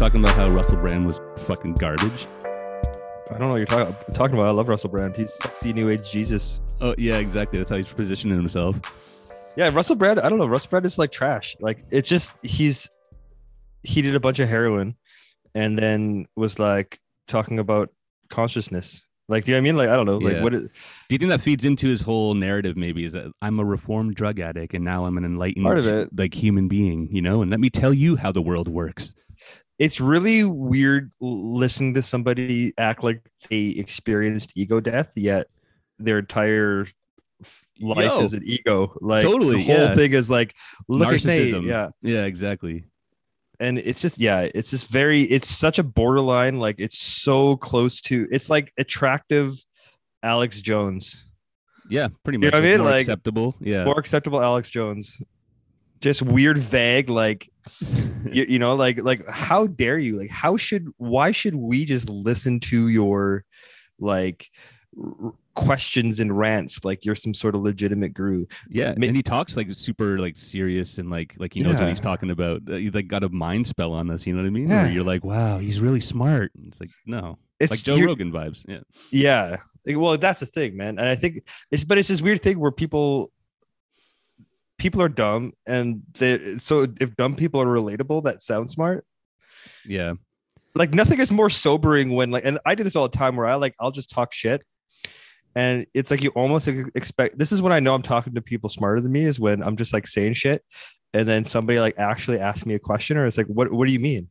talking about how Russell Brand was fucking garbage. I don't know what you're talking talking about. I love Russell Brand. He's sexy new age Jesus. Oh yeah, exactly. That's how he's positioning himself. Yeah, Russell Brand. I don't know. Russell Brand is like trash. Like it's just he's he did a bunch of heroin, and then was like talking about consciousness. Like, do you know what I mean? Like, I don't know. Like, Yeah. what? Is, Do you think that feeds into his whole narrative? Maybe is that I'm a reformed drug addict and now I'm an enlightened Part of it. like human being, you know? And let me tell you how the world works. It's really weird listening to somebody act like they experienced ego death, yet their entire life Yo, is an ego. Like totally, the whole yeah. thing is like look at Narcissism. Nate. Yeah, Yeah, exactly. and it's just yeah, it's just very. It's such a borderline. Like it's so close to. It's like attractive Alex Jones, Yeah, pretty You much. know what I mean? more Like, acceptable. Yeah. more acceptable Alex Jones. Just weird, vague, like you, you know like like how dare you like how should why should we just listen to your like r- questions and rants like you're some sort of legitimate guru yeah, and he talks like super like serious and like like he knows what he's talking about. Uh, He like got a mind spell on us. You know what I mean? Yeah. Where you're like, wow, he's really smart. And It's like no, it's like Joe Rogan vibes. Yeah. yeah well that's the thing man and i think it's but it's this weird thing where people people are dumb and they so if dumb people are relatable that sounds smart. Yeah. like nothing is more sobering when like and i do this all the time where i like i'll just talk shit. And it's like you almost ex- expect this is when i know i'm talking to people smarter than me is when i'm just like saying shit. And then somebody like actually asks me a question or it's like what what do you mean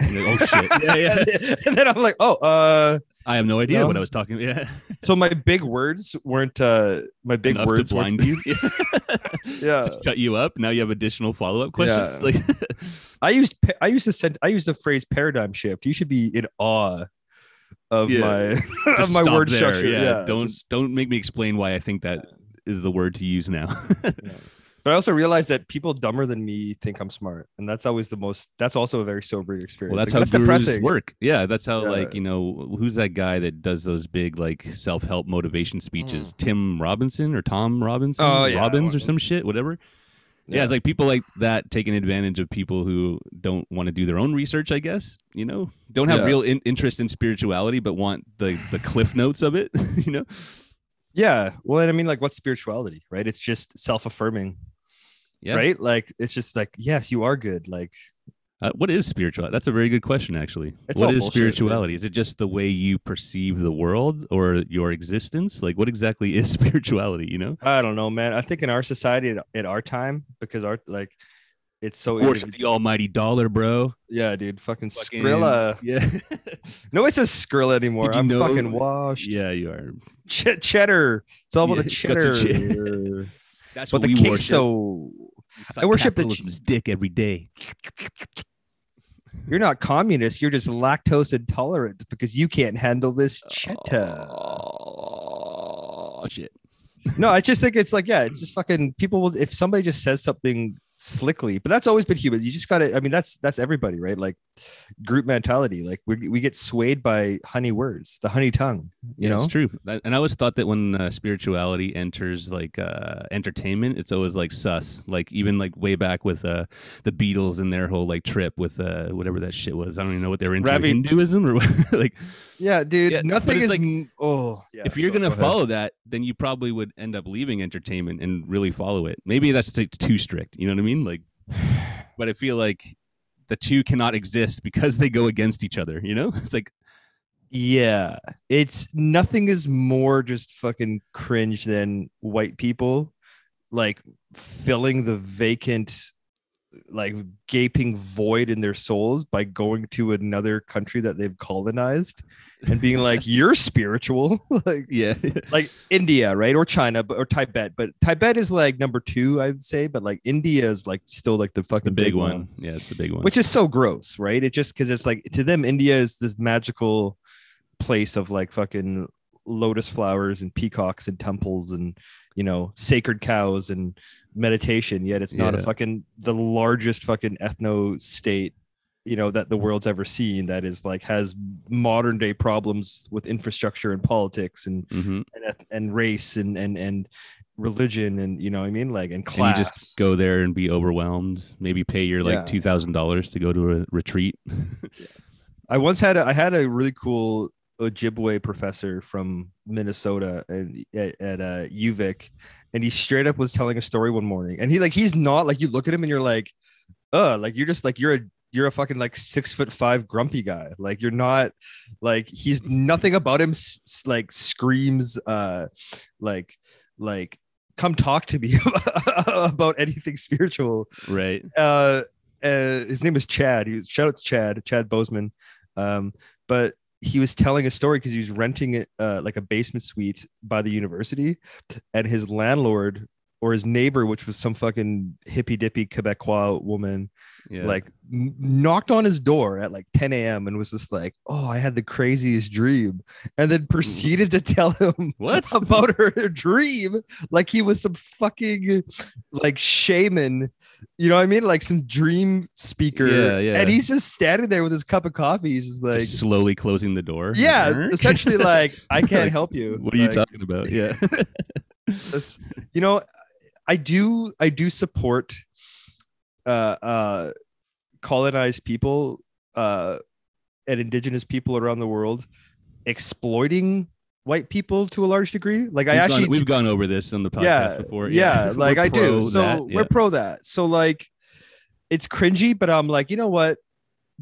like, oh shit. Yeah, yeah. and then i'm like oh uh I have no idea No. what I was talking. Yeah. so my big words weren't uh my big Enough words to blind you. yeah shut you up. Now you have additional follow up questions. Yeah. Like i used i used to send i used the phrase paradigm shift you should be in awe of Yeah. my of my word there. structure Yeah. yeah don't just- don't make me explain why I think that is the word to use now. But I also realize that people dumber than me think I'm smart, and that's always the most. That's also a very sobering experience. well, that's Like, how gurus depressing. work. Yeah, that's how Yeah. like you know who's that guy that does those big like self help motivation speeches? Mm. Tim Robinson or Tom Robinson? Oh, yeah, Robbins or some shit, whatever. Yeah. it's like people like that taking advantage of people who don't want to do their own research. I guess you know don't have Yeah. real in- interest in spirituality, but want the the cliff notes of it. you know, yeah. Well, and I mean, like, what's spirituality, right? It's just self affirming, yeah. right? Like, it's just like, yes, you are good. Like, Uh, what is spirituality? That's a very good question, actually. It's what is bullshit, spirituality? Is it just the way you perceive the world or your existence? Like, what exactly is spirituality? You know, I don't know, man. I think in our society, at, at our time, because our like, it's so worship the almighty dollar, bro. yeah, dude. Fucking, Fucking- Skrilla. Yeah, Nobody says Skrilla anymore. I'm know- fucking washed. yeah, you are. Ch- cheddar. It's all about Yeah, the cheddar. That's but what the we worship. queso. I worship the ch- dick every day. You're not communist. You're just lactose intolerant because you can't handle this cheddar. Oh shit. No, I just think it's like, yeah, it's just fucking people will if somebody just says something slickly, but that's always been human. You just gotta, I mean, that's that's everybody, right? Like group mentality. Like we we get swayed by honey words, the honey tongue, you yeah, know? it's true. And I always thought that when uh, spirituality enters like uh, entertainment, it's always like sus. Like even like way back with uh, the Beatles and their whole like trip with uh, whatever that shit was. I don't even know what they were into. Ravi- Hinduism or what? like Yeah, dude. Yeah, nothing is like- oh yeah. if you're so- gonna go follow that, then you probably would end up leaving entertainment and really follow it. Maybe that's t- too strict. You know what I mean? Like, but I feel like the two cannot exist because they go against each other. You know, it's like Yeah, it's nothing is more just fucking cringe than white people like filling the vacant, like gaping void in their souls by going to another country that they've colonized and being like, "You're spiritual," like yeah, like India, right, or China, but or Tibet. But Tibet is like number two, I'd say. But like India is like still like the fucking the big one. Yeah, it's the big one. which is so gross, right? It just because it's like to them, India is this magical place of like fucking lotus flowers and peacocks and temples and you know sacred cows and meditation. Yet it's not a fucking the largest fucking ethno state you know that the world's ever seen that is like has modern day problems with infrastructure and politics and Mhm. and, and race and and and religion and you know what I mean, like And class. you just go there and be overwhelmed. Maybe pay your like Yeah. two thousand dollars to go to a retreat. I once had a, I had a really cool Ojibwe professor from Minnesota and at, at uh, UVic, and he straight up was telling a story one morning, and he like he's not like you look at him and you're like, uh, like you're just like you're a you're a fucking like six foot five grumpy guy, like you're not like he's nothing about him like screams uh like like come talk to me about anything spiritual right. uh, uh his name is Chad. He was shout out to Chad, Chad Bozeman. Um, but he was telling a story because he was renting uh like a basement suite by the university, and his landlord or his neighbor, which was some fucking hippy dippy Quebecois woman, Yeah. like n- knocked on his door at like 10 a.m. and was just like, "Oh, I had the craziest dream," and then proceeded to tell him what? about her dream like he was some fucking like shaman you know what i mean like some dream speaker Yeah, yeah. and he's just standing there with his cup of coffee he's just like Just slowly closing the door. yeah Like, essentially like i can't Like, help you What are you talking about? Yeah. you know i do i do support uh uh colonized people uh and indigenous people around the world exploiting white people to a large degree like i We've actually gone, we've gone over this on the podcast yeah, before. Yeah, like I do. So that, we're pro that. So like it's cringy, but I'm like, you know what,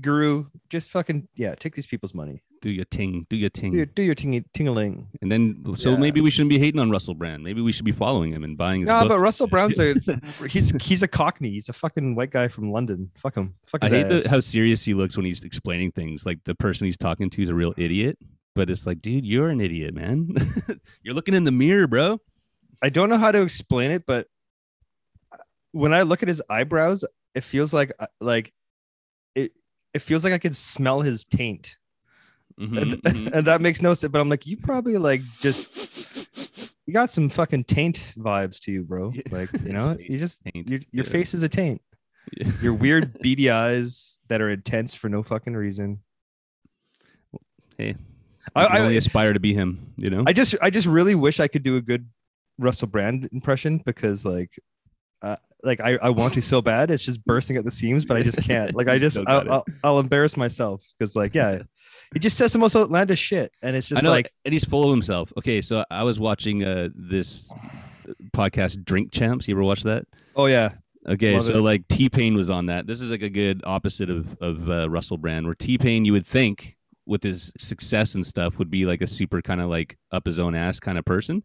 Guru, just fucking yeah, take these people's money. Do your ting, do your ting, Do, do your ting tingaling. and then so Yeah. maybe we shouldn't be hating on Russell Brand. Maybe we should be following him and buying his No, book. but Russell Brown's a he's he's a cockney. He's a fucking white guy from London. Fuck him. Fuck I hate the, how serious he looks when he's explaining things. Like the person he's talking to is a real idiot, but it's like, dude, you're an idiot, man. you're looking in the mirror, bro. I don't know how to explain it, but when I look at his eyebrows, it feels like uh, like it it feels like I can smell his taint. Mhm, and, mhm. and that makes no sense. But I'm like, you probably like just you got some fucking taint vibes to you, bro. Like, you know, you just taint, your your yeah. face is a taint. Yeah. Your weird beady eyes that are intense for no fucking reason. Hey, I, I, only I, aspire to be him. You know. I just I just really wish I could do a good Russell Brand impression because like uh, like I, I want to so bad it's just bursting at the seams but I just can't like I just I'll, I'll, I'll embarrass myself because like yeah he just says the most outlandish shit and it's just know, like and he's full of himself. Okay, so I was watching uh this podcast, Drink Champs. You ever watch that? oh yeah Okay, Love so it. like T Pain was on that. This is like a good opposite of of uh, Russell Brand, where T Pain you would think with his success and stuff would be like a super kind of like up his own ass kind of person,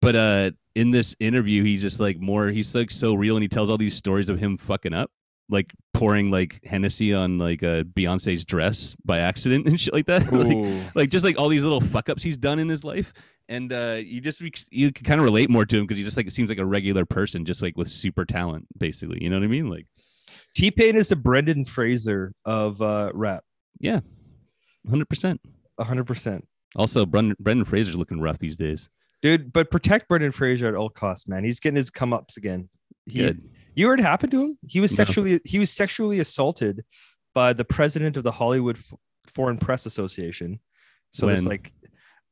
but uh in this interview he's just like more he's like so real and he tells all these stories of him fucking up, like pouring like Hennessy on like uh, Beyonce's dress by accident and shit like that. like, like just like all these little fuck ups he's done in his life and uh you just you can kind of relate more to him because he just like it seems like a regular person just like with super talent basically you know what i mean like T Pain is the Brendan Fraser of uh, rap, yeah 100% hundred percent, also brendan, brendan fraser's looking rough these days dude. But protect Brendan Fraser at all costs, man. He's getting his come ups again. He, Good. You heard it happened to him? He was No. sexually he was sexually assaulted by the president of the Hollywood F- Foreign Press Association. So When? like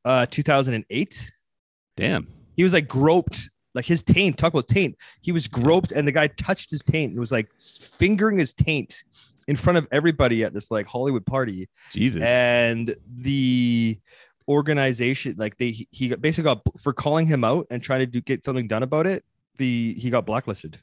uh 2008. damn He was like groped, like his taint. Talk about taint. He was groped, and the guy touched his taint and was like fingering his taint in front of everybody at this like Hollywood party. jesus and the organization like they he- he basically got for calling him out and trying to do get something done about it the he got blacklisted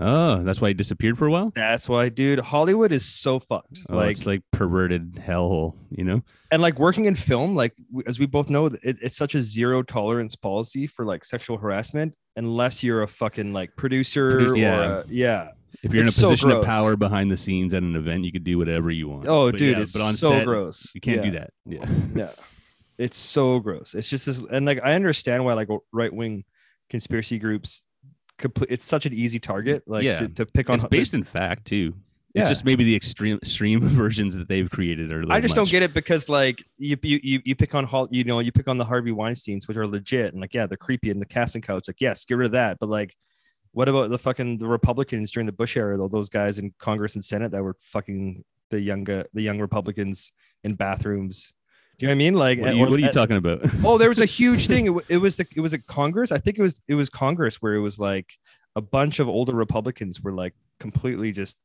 oh that's why he disappeared for a while? That's why dude hollywood is so fucked. Oh, like it's like perverted hellhole you know? And like working in film like as we both know it, it's such a zero tolerance policy for like sexual harassment unless you're a fucking like producer Produ- or yeah. a, yeah. if you're in a It's so position of power behind the scenes at an event you could do whatever you want. Oh But dude yeah, it's but on so set, gross. you can't Yeah. do that. Yeah. Yeah. It's so gross. It's just this and like i understand why like right-wing conspiracy groups complete it's such an easy target like Yeah. to, to pick on it's based in fact too Yeah. it's just maybe the extreme extreme versions that they've created are a i just don't get it because like you you you, you pick on Hol- you know you pick on the harvey weinsteins which are legit and like yeah they're creepy and the casting couch like yes get rid of that but like what about the fucking the republicans during the bush era though those guys in congress and senate that were fucking the young uh, the young republicans in bathrooms Do you know what I mean? Like, What are you, what are you at- talking about? oh, there was a huge thing. It, it was the, it was a Congress. I think it was it was Congress where it was like a bunch of older Republicans were like completely just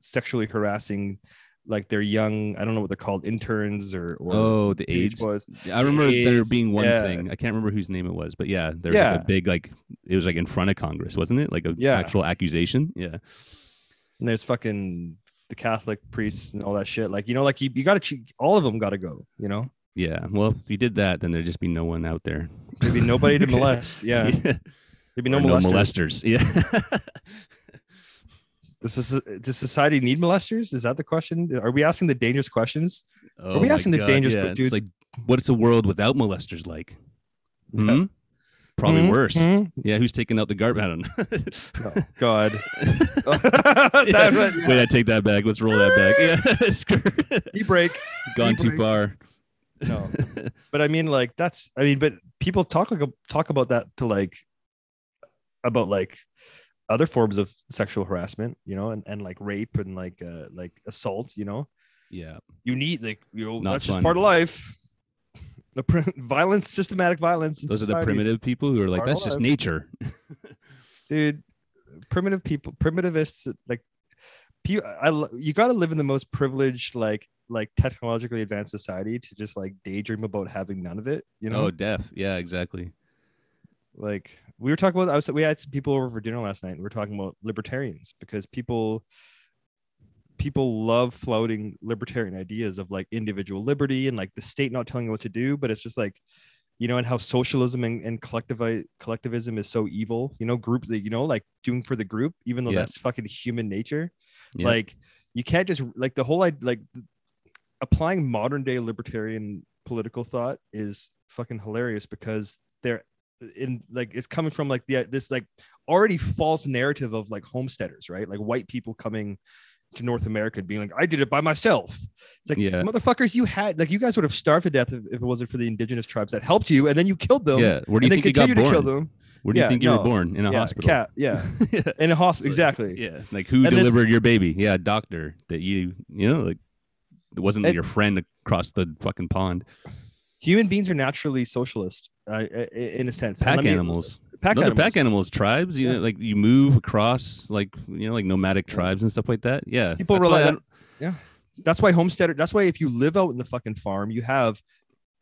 sexually harassing like their young. I don't know what they're called, interns or or oh, the age was. I remember there being one yeah. thing. I can't remember whose name it was, but yeah, there was like a big like it was like in front of Congress, wasn't it? Like a Yeah. actual accusation. Yeah. And there's fucking the Catholic priests and all that shit. Like you know, like you, you got to cheat, all of them got to go. You know, Yeah. Well, if you did that, then there'd just be no one out there. there'd be nobody to molest. Yeah, there'd be no molesters. molesters. Yeah. Does, does society need molesters? Is that the question? Are we asking the dangerous questions? oh Are we asking the dangerous yeah. It's like, what's a world without molesters like? Hmm? Probably Hmm? worse. Hmm? Yeah. Who's taking out the garbage? I don't know. Oh, God. That yeah. Wait, I take that back. Let's roll that back. Yeah. Screw- E break. Gone too break. far. No, but I mean, like that's. I mean, but people talk like talk about that to like about like other forms of sexual harassment, you know, and, and like rape and like uh like assault, you know. Yeah. You need like you know Not that's just part of life. The pr- violence, systematic violence. Those are the primitive people who are like, that's just nature. dude primitive people primitivists like I, you got to live in the most privileged like like technologically advanced society to just like daydream about having none of it you know Oh, deaf. Yeah, exactly. like we were talking about I was we had some people over for dinner last night and we were talking about libertarians because people people love floating libertarian ideas of like individual liberty and like the state not telling you what to do but it's just like you know and how socialism and, and collective collectivism is so evil you know group that you know like doing for the group even though Yeah. that's fucking human nature Yeah. like you can't just like the whole like like applying modern day libertarian political thought is fucking hilarious because they're in like it's coming from like the this like already false narrative of like homesteaders right like white people coming to North America and being like, I did it by myself. It's like, Yeah. motherfuckers, you had like you guys would have starved to death if, if it wasn't for the indigenous tribes that helped you, and then you killed them. yeah. Where do you think you got continue to kill born? them. Where do you Yeah, think you no. were born? In a yeah, hospital. cat, yeah, in a hospital, exactly. Yeah. Like who And delivered your baby? Yeah, a doctor that you you know, like it wasn't And- your friend across the fucking pond. Human beings are naturally socialist, uh, in a sense. Pack animals. Pack no, animals. pack animals, tribes. You Yeah. know, like you move across, like you know, like nomadic tribes and stuff like that. Yeah, People rely on- That's why homesteader. That's why if you live out in the fucking farm, you have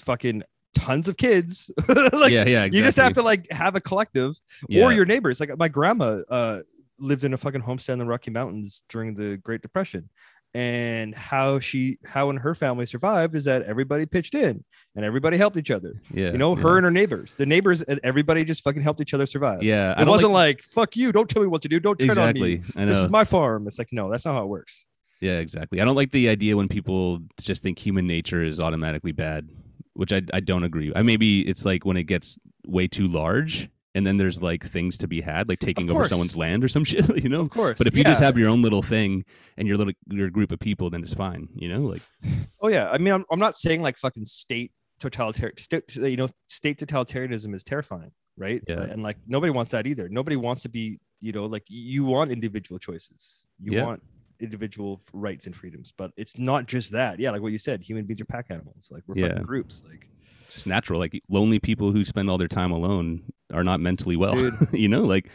fucking tons of kids. like yeah, yeah, exactly. you just have to like have a collective yeah. or your neighbors. Like my grandma uh, lived in a fucking homestead in the Rocky Mountains during the Great Depression. And how she, how and her family survived is that everybody pitched in and everybody helped each other. yeah, You know, yeah. her and her neighbors, the neighbors, everybody just fucking helped each other survive. Yeah, it wasn't like, like, "fuck you," don't tell me what to do, don't turn on me. exactly. This is my farm. It's like no, that's not how it works. Yeah, exactly. I don't like the idea when people just think human nature is automatically bad, which I I don't agree. I maybe it's like when it gets way too large and then there's like things to be had, like taking over someone's land or some shit, you know? Of course, But if you just have your own little thing and your little your group of people, then it's fine, you know? Like Oh yeah, I mean, I'm, I'm not saying like fucking state totalitarian, state, you know, state totalitarianism is terrifying, right? Yeah. And like nobody wants that either. Nobody wants to be, you know, like you want individual choices, you Yeah. want individual rights and freedoms, but it's not just that. Yeah, like what you said, human beings are pack animals. Like we're Yeah. fucking groups. Like just natural. Like lonely people who spend all their time alone are not mentally well. You know, like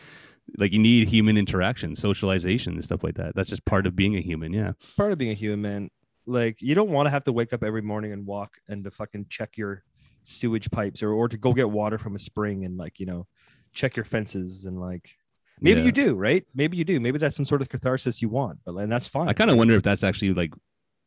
like you need human interaction, socialization, and stuff like that. That's just part of being a human. Yeah. part of being a human, man. Like you don't want to have to wake up every morning and walk and to fucking check your sewage pipes or or to go get water from a spring and like you know check your fences and like maybe Yeah. you do right maybe you do maybe that's some sort of catharsis you want but and that's fine I kind of wonder if that's actually like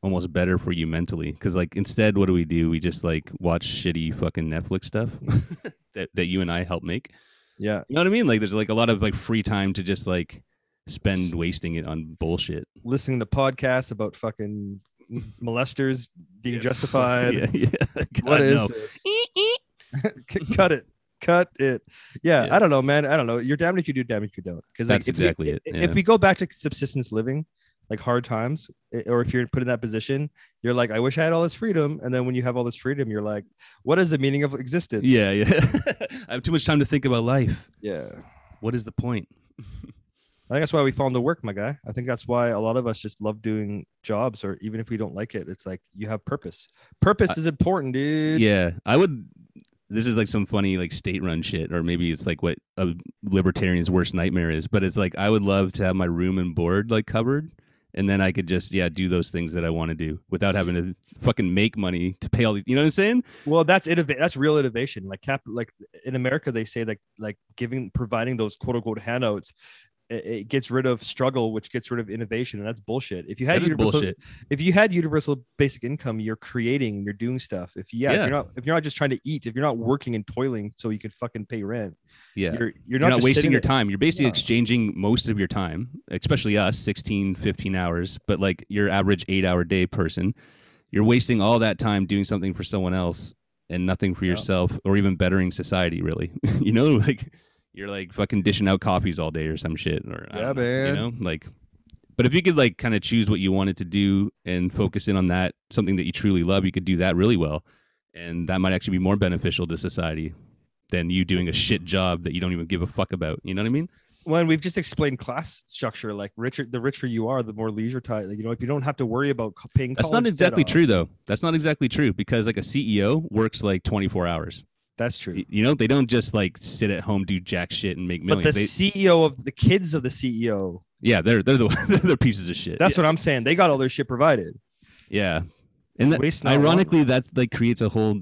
almost better for you mentally. Because like instead what do we do? We just like watch shitty fucking netflix stuff that, that you and i help make. Yeah. You know what i mean? Like there's like a lot of like free time to just like spend wasting it on bullshit. Listening to podcasts about fucking molesters being justified. Yeah, yeah. God, is no. this? Cut it. Cut it. Yeah, Yeah. i don't know man. I don't know. You're damned if you do damned if you don't. Because like That's if we- exactly it, if we go back to subsistence living like hard times eh, or if you're put in that position you're like i wish i had all this freedom and then when you have all this freedom you're like what is the meaning of existence yeah yeah i have too much time to think about life yeah what is the point I think that's why we fall into work, my guy. I think that's why a lot of us just love doing jobs, or even if we don't like it, it's like you have purpose. Purpose is important, dude. Yeah, I would. This is like some funny like state run shit, or maybe it's like what a libertarian's worst nightmare is. But it's like I would love to have my room and board like covered, and then I could just yeah do those things that I want to do without having to fucking make money to pay all. The, you know what I'm saying? Well, that's innovate. That's real innovation. Like cap, like in America, they say that like giving, providing those quote unquote handouts, it, gets rid of struggle, which gets rid of innovation, and that's bullshit. If you had universal, if you had universal basic income, you're creating, you're doing stuff. If yeah, If you're not, if you're not just trying to eat, if you're not working and toiling so you can fucking pay rent, Yeah. you're you're You're not, not, wasting your there- time. You're basically Yeah. exchanging most of your time, especially us, 16, 15 hours, but like your average eight hour day person. You're wasting all that time doing something for someone else and nothing for Yeah. yourself or even bettering society, really. you know, like you're like fucking dishing out coffees all day or some shit. Or, Yeah, man. You know, like, but if you could like kind of choose what you wanted to do and focus in on that, something that you truly love, you could do that really well. And that might actually be more beneficial to society than you doing a shit job that you don't even give a fuck about. You know what I mean? Well, and we've just explained class structure. Like richer, the richer you are, the more leisure time. Like, you know, if you don't have to worry about paying. That's not exactly true though. That's not exactly true because like a CEO works like 24 hours. That's true. You know, they don't just like sit at home do jack shit and make millions. But the They, CEO of the kids of the CEO, yeah, they're they're the they're pieces of shit. that's yeah. what I'm saying. They got all their shit provided. yeah. And that, ironically, that's like creates a whole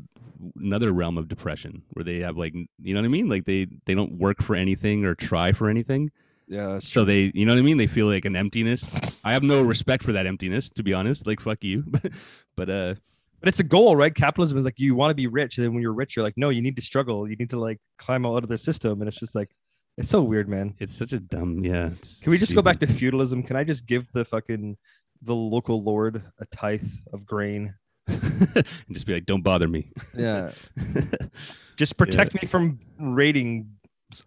another realm of depression where they have like you know what I mean? Like they they don't work for anything or try for anything. Yeah, So they, you know what I mean? They feel like an emptiness. I have no respect for that emptiness, to be honest. Like fuck you, but uh, But it's a goal, right? Capitalism is like you want to be rich, and then when you're rich, you're like, no, you need to struggle. You need to like climb out of the system, and it's just like, it's so weird, man. it's such a dumb. Yeah. Can we just go back to feudalism? Can I just give the fucking the local lord a tithe of grain? and just be like, don't bother me. Yeah, just protect me from raiding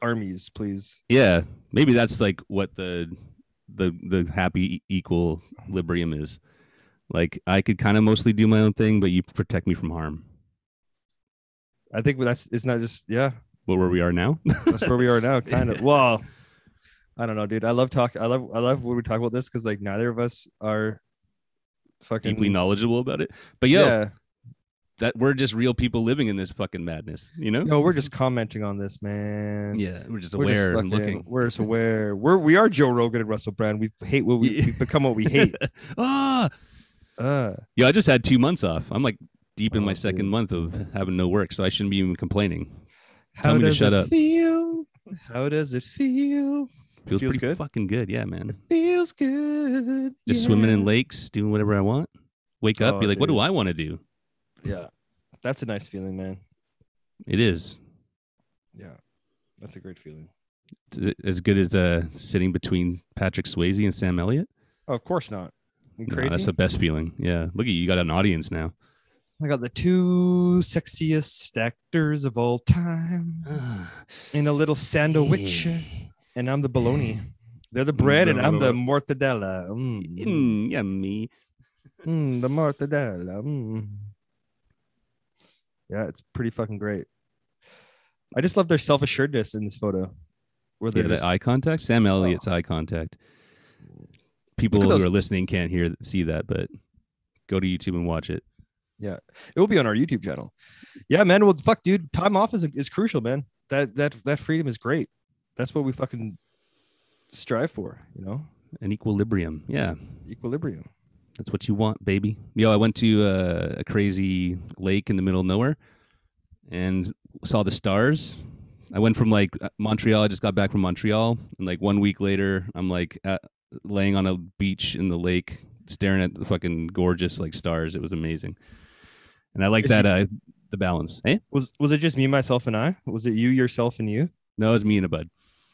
armies, please. yeah, maybe that's like what the the the happy e- equilibrium is. Like I could kind of mostly do my own thing, but you protect me from harm. I think that's it's not just yeah. What where we are now? That's where we are now, kind of. Well, I don't know, dude. I love talk. I love I love when we talk about this because like neither of us are fucking Deeply knowledgeable about it. But yo, Yeah. that we're just real people living in this fucking madness. You know? No, we're just commenting on this, man. Yeah, we're just We're just aware and fucking- looking. We're just aware. We're we are Joe Rogan and Russell Brand. We hate what we Yeah. we've become what we hate. ah, Uh, yeah. I just had two months off. I'm like deep in Oh, my second dude. month of having no work, so I shouldn't be even complaining. how Tell me to does shut it up. feel? How does it feel? Feels, Feels pretty good? fucking good. Yeah, man. Feels good. Just swimming in lakes, doing whatever I want. Wake up, Oh, be like, what do. I want to do? Yeah, that's a nice feeling, man. It is Yeah, that's a great feeling. As good as uh, sitting between Patrick Swayze and Sam Elliott. Oh, of course not. No, that's the best feeling. Yeah, look at you. You got an audience now. I got the two sexiest actors of all time in a little sandwich, and I'm the bologna. They're the bread, and I'm the mortadella. Mm. Mm, yummy. Mm, the mortadella. Mm. Yeah, it's pretty fucking great. I just love their self assuredness in this photo. Where Yeah, they're that just, eye contact. Sam Elliott's eye contact. People who those- are listening can't hear see that, but go to YouTube and watch it. Yeah, it will be on our YouTube channel. Yeah, man. Well, fuck, dude. Time off is is crucial, man. That that that freedom is great. That's what we fucking strive for. You know, An equilibrium. Yeah, equilibrium. that's what you want, baby. Yo, I went to uh, a crazy lake in the middle of nowhere and saw the stars. I went from like uh, Montreal. I just got back from Montreal, and like one week later, I'm like at, laying on a beach in the lake, staring at the fucking gorgeous like stars. It was amazing, and I like that. Uh, the balance. Eh? Was was it just me, myself, and I? Was it you, yourself, and you? No, it was me and a bud.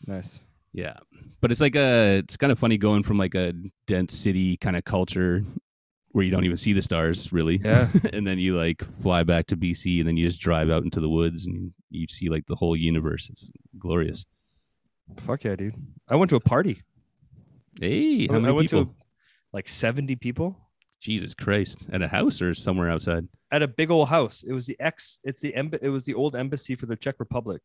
Nice. Yeah, but it's like a. It's kind of funny going from like a dense city kind of culture where you don't even see the stars really. Yeah. and then you like fly back to BC, and then you just drive out into the woods and you see like the whole universe. It's glorious. Fuck yeah, dude. I went to a party. Hey, how I many went people? to like 70 people Jesus Christ! At a house or somewhere outside? at a big old house. It was the ex, it's the emb- it was the old embassy for the Czech Republic.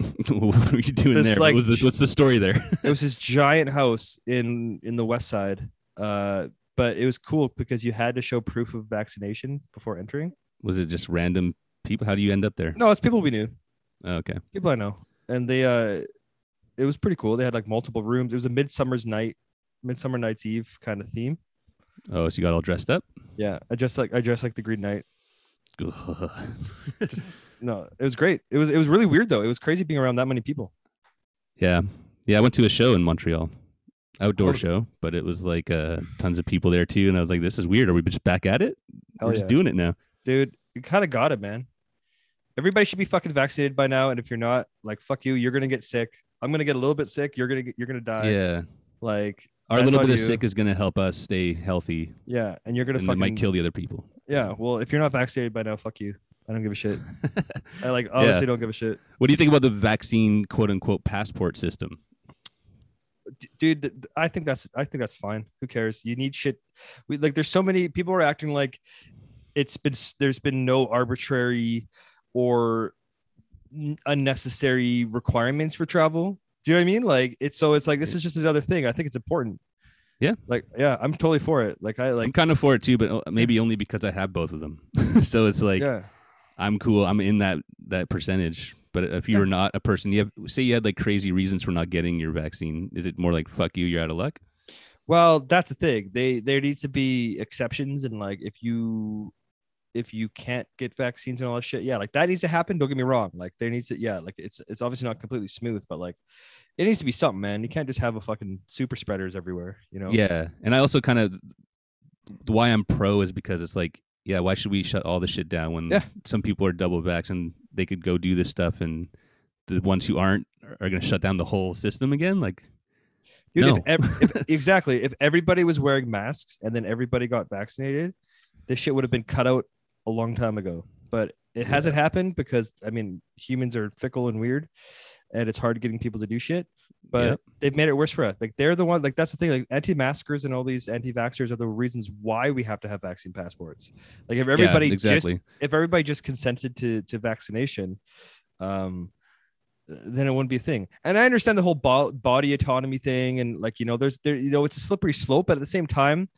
what were you doing This, there? like, what was this, what's the story there? it was this giant house in in the west side uh but it was cool because you had to show proof of vaccination before entering was it just random people? How do you end up there? no it's people we knew Oh, okay. people i know and they uh it was pretty cool they had like multiple rooms it was a midsummer's night midsummer night's eve kind of theme Oh, so you got all dressed up? yeah i dressed like i dressed like the green knight no it was great it was it was really weird though it was crazy being around that many people yeah. Yeah, I went to a show in Montreal. Outdoor Oh. show, but it was like uh tons of people there too. And I was like, this is weird. Are we just back at it? Hell We're just doing it now. dude you kind of got it man everybody should be fucking vaccinated by now and if you're not like fuck you you're gonna get sick i'm gonna get a little bit sick you're gonna get you're gonna die yeah. like Our little bit of sick is gonna help us stay healthy. yeah and you're gonna And fucking might kill the other people. yeah well if you're not vaccinated by now fuck you i don't give a shit i like honestly Yeah. don't give a shit What do you think about the vaccine quote unquote passport system? Dude i think that's i think that's fine who cares you need shit we like there's so many people are acting like it's been there's been no arbitrary or unnecessary requirements for travel do you know what i mean like it's so it's like this is just another thing i think it's important Yeah. like yeah i'm totally for it like i like I'm kind of for it too, but uh, maybe only because I have both of them. so it's like yeah I'm cool. I'm in that that percentage. But if you Yeah. were not a person, you have say you had like crazy reasons for not getting your vaccine. Is it more like fuck you, you're out of luck? Well, that's the thing. They there needs to be exceptions, and like if you if you can't get vaccines and all that shit, yeah, like that needs to happen. Don't get me wrong. Like there needs to, yeah, like it's it's obviously not completely smooth, but like it needs to be something, man. You can't just have a fucking super spreaders everywhere, you know? Yeah, and I also kind of why I'm pro is because it's like, yeah, why should we shut all this shit down when Yeah. some people are double vax and they could go do this stuff, and the ones who aren't are going to shut down the whole system again? Like, Dude, No. if, if exactly if everybody was wearing masks and then everybody got vaccinated, this shit would have been cut out a long time ago. But it hasn't happened because I mean humans are fickle and weird, and it's hard getting people to do shit. But Yep. they've made it worse for us. Like they're the one. Like that's the thing. Like anti-maskers and all these anti-vaxxers are the reasons why we have to have vaccine passports. Like if everybody exactly. just if everybody just consented to to vaccination, um, then it wouldn't be a thing. And I understand the whole bo- body autonomy thing, and like you know, there's there you know, it's a slippery slope, but at the same time,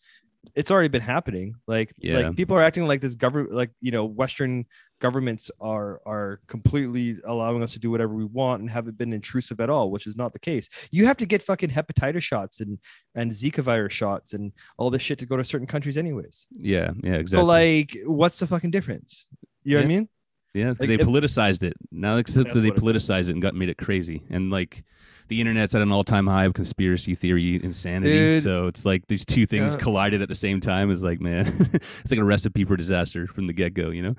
it's already been happening. Like Yeah. like people are acting like this government, like you know, Western governments are are completely allowing us to do whatever we want and haven't been intrusive at all, which is not the case. You have to get fucking hepatitis shots and and Zika virus shots and all this shit to go to certain countries, anyways. yeah, yeah, exactly. So like, what's the fucking difference? You know what I mean? Yeah, because Like, they if- politicized it. Now that they what it politicized it and got made it crazy. And like the internet's at an all time high of conspiracy theory insanity. Dude. So it's like these two things Yeah. collided at the same time. Is like, man, it's like a recipe for disaster from the get go. You know?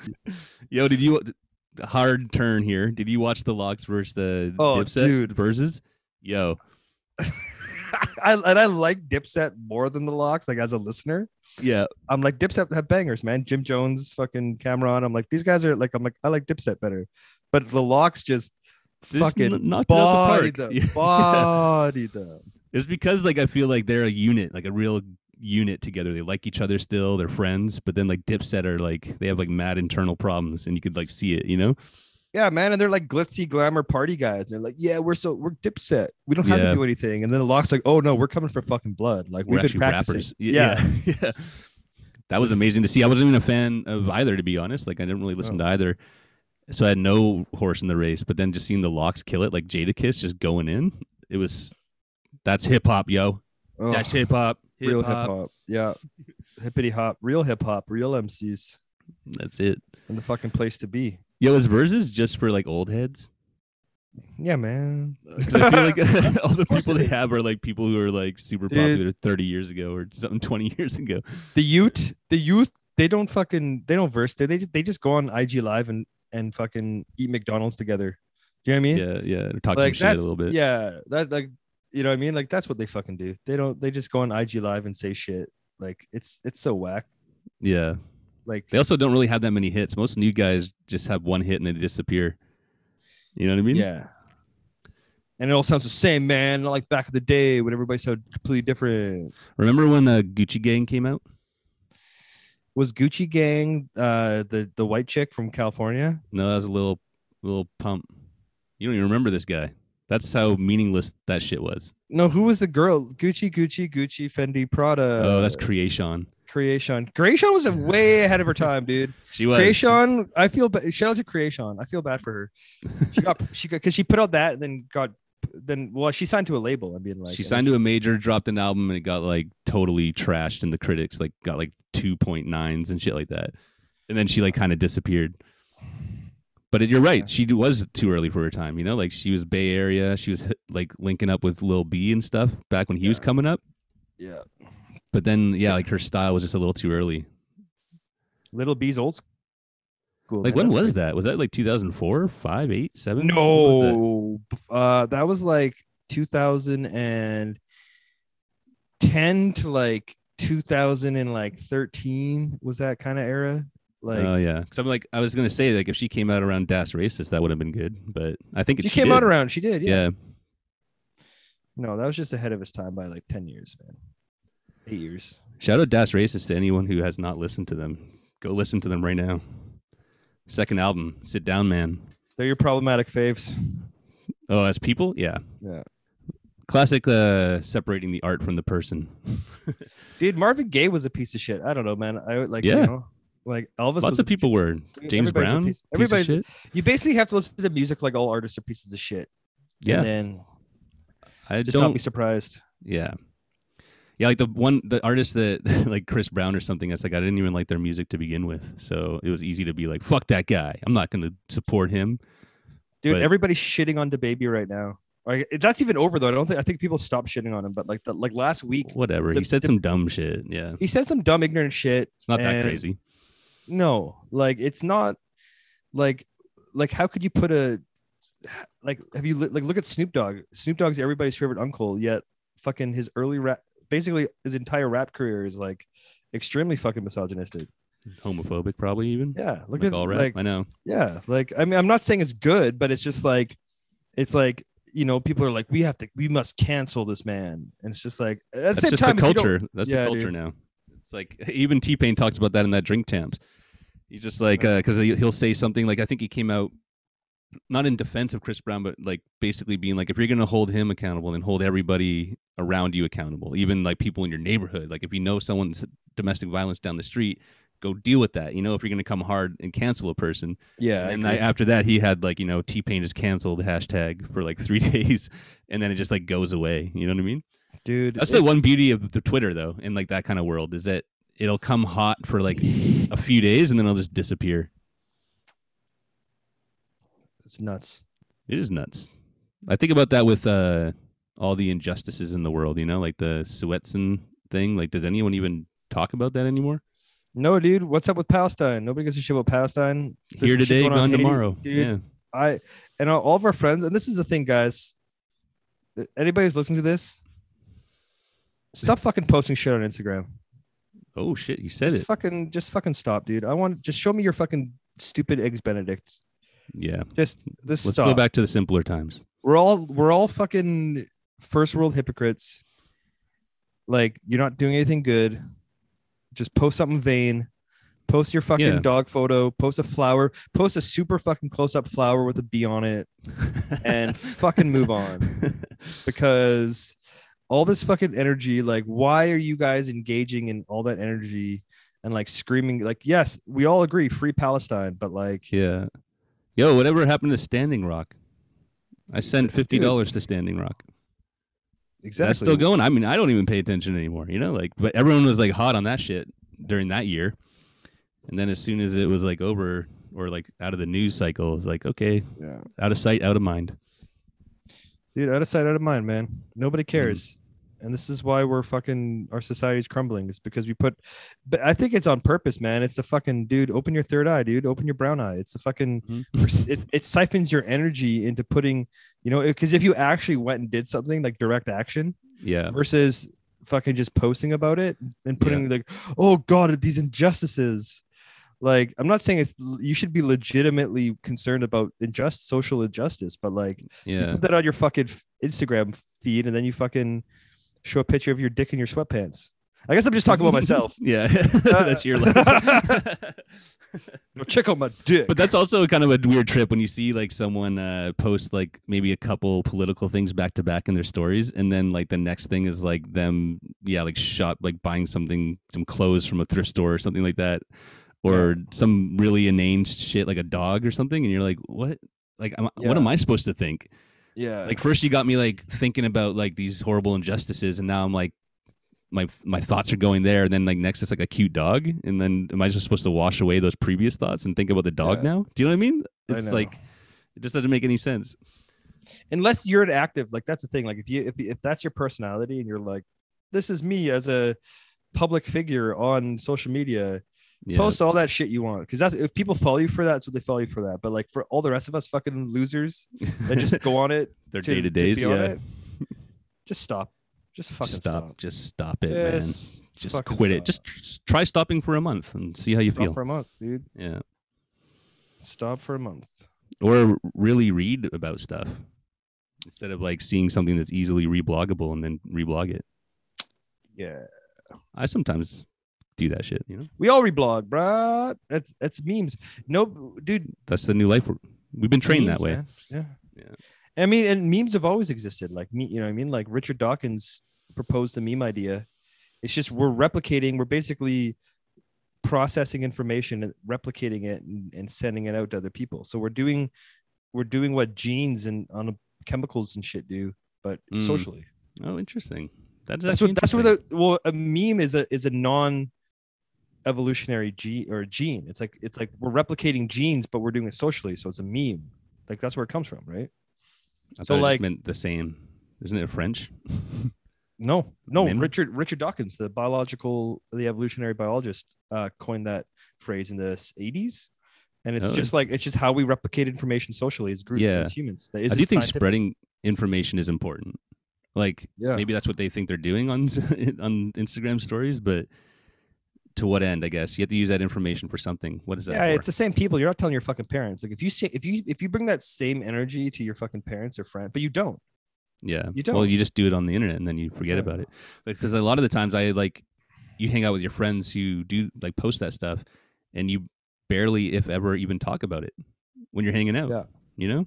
Yo, did you hard turn here? Did you watch the LOX versus the Oh, Dipset dude. versus? Yo, I and I like Dipset more than the LOX. Like as a listener, yeah, I'm like Dipset have bangers, man. Jim Jones, fucking Cam'ron. I'm like these guys are like I'm like I like Dipset better, but the LOX just Just fucking it out the them, Yeah. them. It's because like I feel like they're a unit, like a real unit together. They like each other still, they're friends, but then like Dipset are like they have like mad internal problems and you could like see it, you know? Yeah, man, and they're like glitzy glamour party guys. They're like, yeah, we're so we're Dipset. We don't have Yeah. to do anything. And then the LOX like, oh no, we're coming for fucking blood. Like We're we've been practicing. rappers. Yeah. yeah. yeah. That was amazing to see. I wasn't even a fan of either, to be honest. Like I didn't really listen Oh. to either. So I had no horse in the race, but then just seeing the LOX kill it, like Jadakiss just going in, it was that's hip hop, yo. Oh, That's hip hop. real hip hop. Yeah, hippity hop, real hip hop, real MCs, That's it. and the fucking place to be. Yo, is Verzuz just for like old heads? Yeah, man. Uh, because I feel like all the people they have are like people who are like super Dude. popular 30 years ago or something 20 years ago. the youth, the youth, they don't fucking, they don't verse. They they, they just go on IG live and and fucking eat McDonald's together. Do you know what I mean? Yeah, yeah. Talk like shit a little bit. yeah. That like you know what I mean? Like that's what they fucking do. They don't. They just go on IG live and say shit. Like it's it's so whack. Yeah. Like They also don't really have that many hits. Most new guys just have one hit and they disappear. You know what I mean? yeah. And it all sounds the same, man. Not like back in the day when everybody sounded completely different. Remember when uh, Gucci Gang came out? Was Gucci Gang uh the the white chick from California? No, that was a little Lil Pump. You don't even remember this guy. That's how meaningless that shit was. No, who was the girl? Gucci, Gucci, Gucci, Fendi, Prada. oh, that's Kreayshawn. Kreayshawn. Kreayshawn was way ahead of her time, dude. She was. Kreayshawn, I feel ba- shout out to Kreayshawn. I feel bad for her. She got she got because she put out that and then got then well she signed to a label. I mean like she signed to a major, dropped an album, and it got like totally trashed, and the critics like got like two point nines and shit like that. And then she like kind of disappeared. But you're right, she was too early for her time. You know, like she was Bay Area, she was like linking up with Lil B and stuff back when he was coming up. yeah. But then, yeah, like her style was just a little too early. Lil B's old school. Like man. when was crazy. that? Was that like 2004, 5, 8, 7? When was that? No, uh, that was like 2010 to like 2000 and like 13 was that kind of era. Like oh yeah, because I'm like I was gonna say like if she came out around Das Racist that would have been good, but I think it, she came did. out around. She did. Yeah. yeah. No, that was just ahead of his time by like 10 years, man. Eight years. Shout out Das Racist to anyone who has not listened to them. Go listen to them right now. Second album, Sit Down Man. They're your problematic faves. Oh, as people, yeah, Yeah. classic. Uh, separating the art from the person. Dude, Marvin Gaye was a piece of shit. I don't know, man. I would like, Yeah. you know, like Elvis Lots of people were. James Brown, piece- piece everybody's shit. You basically have to listen to the music like all artists are pieces of shit. Yeah, And then I just not don't. be surprised. Yeah, yeah, like the one, the artist that like Chris Brown or something. That's like I didn't even like their music to begin with, so it was easy to be like, "Fuck that guy." I'm not going to support him. Dude, But- everybody's shitting on DaBaby right now. Like that's even over though. I don't think I think people stopped shitting on him, but like the, like last week Whatever. The- he said the- some dumb shit. Yeah, he said some dumb ignorant shit. it's not that crazy. No, like it's not like like how could you put a like have you like look at Snoop Dogg? Snoop Dogg's everybody's favorite uncle, yet fucking his early rap basically his entire rap career is like extremely fucking misogynistic. Homophobic, probably even. Yeah, look like at all rap. like I know. yeah, like I mean I'm not saying it's good, but it's just like it's like you know people are like we have to we must cancel this man, and it's just like at the That's same just time the culture. That's Yeah, the culture dude. now. It's like even T Pain talks about that in that Drink Champs. He's just like because uh, he'll say something like I think he came out not in defense of Chris Brown, but like basically being like if you're gonna hold him accountable, then hold everybody around you accountable, even like people in your neighborhood. Like if you know someone's domestic violence down the street, go deal with that. You know, if you're gonna come hard and cancel a person, yeah, and I, after that, he had like you know T Pain is canceled hashtag for like three days, and then it just like goes away. You know what I mean? dude, That's the one beauty of the Twitter though, in like that kind of world, is that it'll come hot for like a few days and then it'll just disappear. It's nuts. It is nuts. I think about that with uh all the injustices in the world. You know, like the Suetson thing. Like, does anyone even talk about that anymore? No, dude, what's up with Palestine? Nobody gives a shit about Palestine. There's Here today, on gone Haiti. tomorrow. dude. Yeah. I and all- all of our friends, and this is the thing, guys. Anybody who's listening to this, stop fucking posting shit on Instagram. Oh shit, you said Just it. fucking, just fucking stop, dude. I want just show me your fucking stupid eggs Benedict. Yeah. Just, just Let's stop. go back to the simpler times. We're all, we're all fucking first world hypocrites. Like you're not doing anything good. Just post something vain. Post your fucking Yeah. dog photo. Post a flower. Post a super fucking close up flower with a bee on it. and fucking move on because all this fucking energy like why are you guys engaging in all that energy and like screaming like yes we all agree free palestine but like yeah. Yo, whatever happened to Standing Rock? I sent fifty dollars to Standing Rock. exactly That's still going. I mean, I don't even pay attention anymore, you know, like but everyone was like hot on that shit during that year. And then as soon as it was like over or like out of the news cycle, it was like, okay, yeah out of sight, out of mind. dude out of sight out of mind man nobody hmm. cares and this is why we're fucking our society's crumbling it's because we put but i think it's on purpose man it's the fucking dude open your third eye dude open your brown eye it's the fucking Mhm. it, it siphons your energy into putting you know because if you actually went and did something like direct action Yeah. versus fucking just posting about it and putting like oh god these injustices like i'm not saying it's you should be legitimately concerned about injust social injustice but like you Yeah. put that on your fucking instagram feed and then you fucking show a picture of your dick in your sweatpants i guess i'm just talking about myself yeah. That's your life. No, check out my dick. But that's also kind of a weird trip when you see like someone uh, post like maybe a couple political things back to back in their stories, and then like the next thing is like them, yeah, like shop, like buying something, some clothes from a thrift store or something like that, or some really inane shit like a dog or something, and you're like, what? Like, am, Yeah. what am I supposed to think? Yeah. Like first you got me like thinking about like these horrible injustices, and now I'm like. My, my thoughts are going there, and then like next it's like a cute dog, and then am I just supposed to wash away those previous thoughts and think about the dog Yeah. now? Do you know what I mean? It's know. like it just doesn't make any sense. unless you're an active, like that's the thing. Like if you if if that's your personality and you're like, this is me as a public figure on social media, Yeah. post all that shit you want because that's if people follow you for that, that's what they follow you for that. But like for all the rest of us fucking losers that just go on it, their day to days. Yeah. it, just stop, just fucking Just stop. stop. Just stop it, man. Just quit it. Just try stopping for a month and see how you stop feel. for a month, dude. yeah. Stop for a month. Or really read about stuff instead of like seeing something that's easily rebloggable and then reblog it. Yeah, I sometimes do that shit. You know, we all reblog, bruh. That's that's memes. No, dude, that's the new life. We've been trained memes, that way. man. Yeah. Yeah. I mean, and memes have always existed. Like me, you know what I mean? Like Richard Dawkins proposed the meme idea. It's just we're replicating, we're basically processing information and replicating it and, and sending it out to other people. So we're doing we're doing what genes and on chemicals and shit do, but Mm. socially. Oh, interesting. That's That's what that's where the well a meme is a is a non evolutionary gene or gene. It's like it's like we're replicating genes, but we're doing it socially. So it's a meme. Like that's where it comes from, right? I so, thought it just like- meant the same. Isn't it French? No, no. Meme? Richard Richard Dawkins, the biological, the evolutionary biologist, uh, coined that phrase in the '80s, and it's Oh. just like it's just how we replicate information socially as group Yeah. as humans. Is I do you think scientific? spreading information is important. Like Yeah. maybe that's what they think they're doing on on Instagram stories, but to what end? I guess you have to use that information for something. What is that? Yeah, for? it's the same people. You're not telling your fucking parents. Like if you say if you if you bring that same energy to your fucking parents or friend, but you don't. yeah. you don't. Well, you just do it on the internet and then you forget Yeah. about it. Because a lot of the times I like you hang out with your friends who do like post that stuff, and you barely, if ever, even talk about it when you're hanging out. Yeah. You know?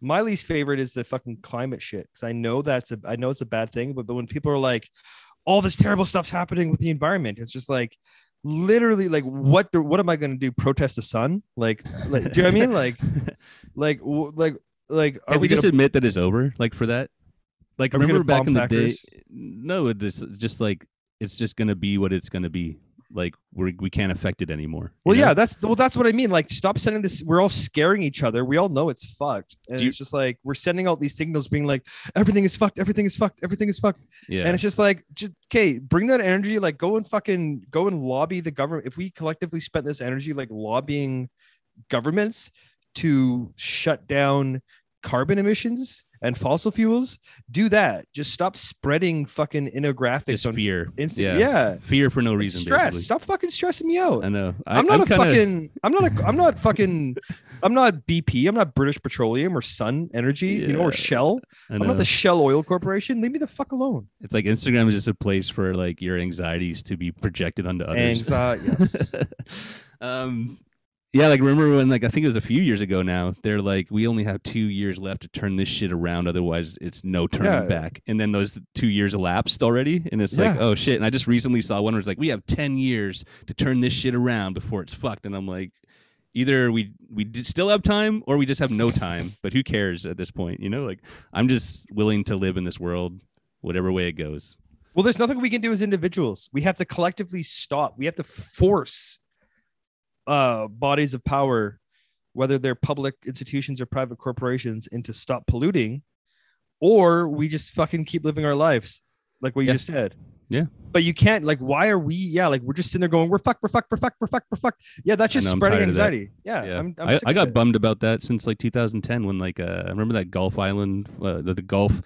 My least favorite is the fucking climate shit because I know that's a I know it's a bad thing, but but when people are like, all this terrible stuff's happening with the environment, it's just like literally like what do, what am I gonna do? Protest the sun? Like, like do you know what I mean? Like like w- like like are Can we we just gonna, admit that it's over? Like for that? Like Are remember back in the day? No, it's it's just like it's just gonna be what it's gonna be. Like we we can't affect it anymore. well know? yeah that's well that's what I mean. Like stop sending this. We're all scaring each other. We all know it's fucked, and you- it's just like we're sending out these signals, being like everything is fucked, everything is fucked, everything is fucked. yeah. And it's just like, just okay, bring that energy. Like, go and fucking go and lobby the government. If we collectively spent this energy, like lobbying governments to shut down carbon emissions and fossil fuels, do that. Just stop spreading fucking infographics just on fear. Insta- yeah. yeah. Fear for no reason. stress. Basically. Stop fucking stressing me out. I know. I, I'm not a kinda- fucking. I'm not a. I'm not fucking. I'm not BP. I'm not British Petroleum or Sun Energy. You know, or Shell. I'm not the Shell Oil Corporation. Leave me the fuck alone. It's like Instagram is just a place for like your anxieties to be projected onto others. Anxiety. Yes. um, yeah, like remember when like I think it was a few years ago now. They're like, we only have two years left to turn this shit around. Otherwise, it's no turning Yeah. back. And then those two years elapsed already, and it's like, oh shit. And I just recently saw one where it's like, we have ten years to turn this shit around before it's fucked. And I'm like. Either we we still have time, or we just have no time. But who cares at this point? You know, like I'm just willing to live in this world, whatever way it goes. Well, there's nothing we can do as individuals. We have to collectively stop. We have to force uh, bodies of power, whether they're public institutions or private corporations, into stop polluting, or we just fucking keep living our lives like what you Yeah. just said. Yeah. But you can't like why are we yeah like we're just sitting there going we're fucked we're fucked we're fucked we're fucked we're fucked yeah that's just know, spreading tired of that. anxiety yeah, Yeah, I'm, I'm I, I got it. bummed about that since like 2010 when like uh, I remember that Gulf Island, uh, the, the Gulf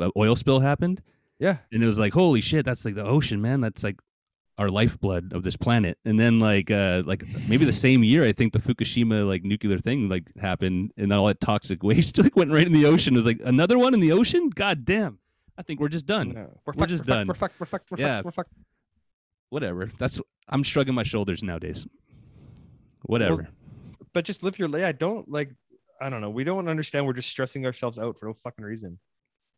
uh, oil spill happened, yeah and it was like holy shit, that's like the ocean, man. That's like our lifeblood of this planet. And then like uh like maybe the same year, I think the Fukushima like nuclear thing like happened, and then all that toxic waste like went right in the ocean. It was like another one in the ocean. God damn, I think we're just done. No. we're, We're fucked, just we're fucked, done. we're fucked we're fucked we're Yeah. fucked we're fucked Whatever. That's I'm shrugging my shoulders nowadays. whatever. But just live your life. I don't like. I don't know. We don't understand. We're just stressing ourselves out for no fucking reason.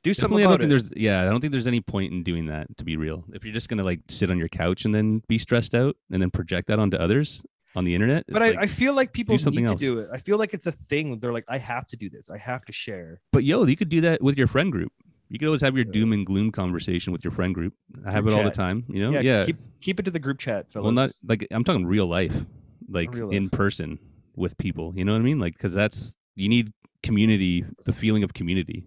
Do something Definitely, I don't think it. there's yeah, I don't think there's any point in doing that to be real. If you're just gonna like sit on your couch and then be stressed out and then project that onto others on the internet, But I, like- I feel like people something need else. to do it. I feel like it's a thing. They're like, I have to do this. I have to share. but yo, you could do that with your friend group. You could always have your Yeah. doom and gloom conversation with your friend group. I have Group it all the chat. time, you know. yeah, Yeah, Keep keep it to the group chat, fellas. well, not like I'm talking real life, like Real in person with people. You know what I mean? Like because that's you need community, the feeling of community.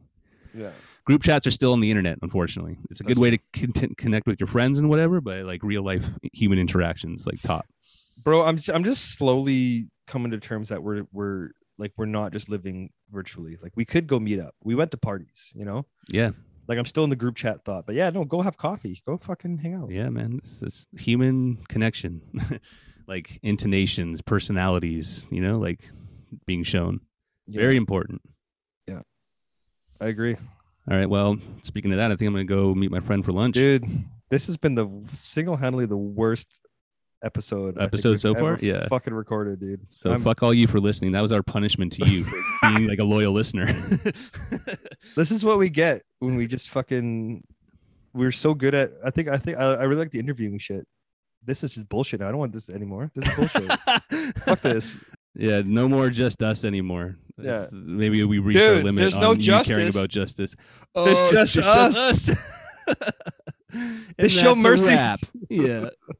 yeah. Group chats are still on the internet, unfortunately. It's a good That's way to con- connect with your friends and whatever, but like real life human interactions, like top. bro i'm just, i'm just slowly coming to terms that we're we're like we're not just living virtually like we could go meet up we went to parties you know Yeah, like i'm still in the group chat thought but yeah no go have coffee go fucking hang out yeah, man. It's, it's human connection, like intonations, personalities. You know, like being shown. Yeah, Very important. Yeah, I agree All right. Well, speaking of that, I think I'm gonna go meet my friend for lunch. dude this has been the single-handedly the worst episode Episode so far? Yeah. fucking recorded dude So I'm- fuck all you for listening. That was our punishment to you being like a loyal listener. this is what we get when we just fucking we're so good at i think i think i, I really like the interviewing shit this is just bullshit i don't want this anymore this is bullshit fuck this Yeah, no more just us anymore. Yeah. It's- maybe we reached our limit there's on no you caring about justice. Oh, there's Oh, just it's us. us. They show mercy. Yeah.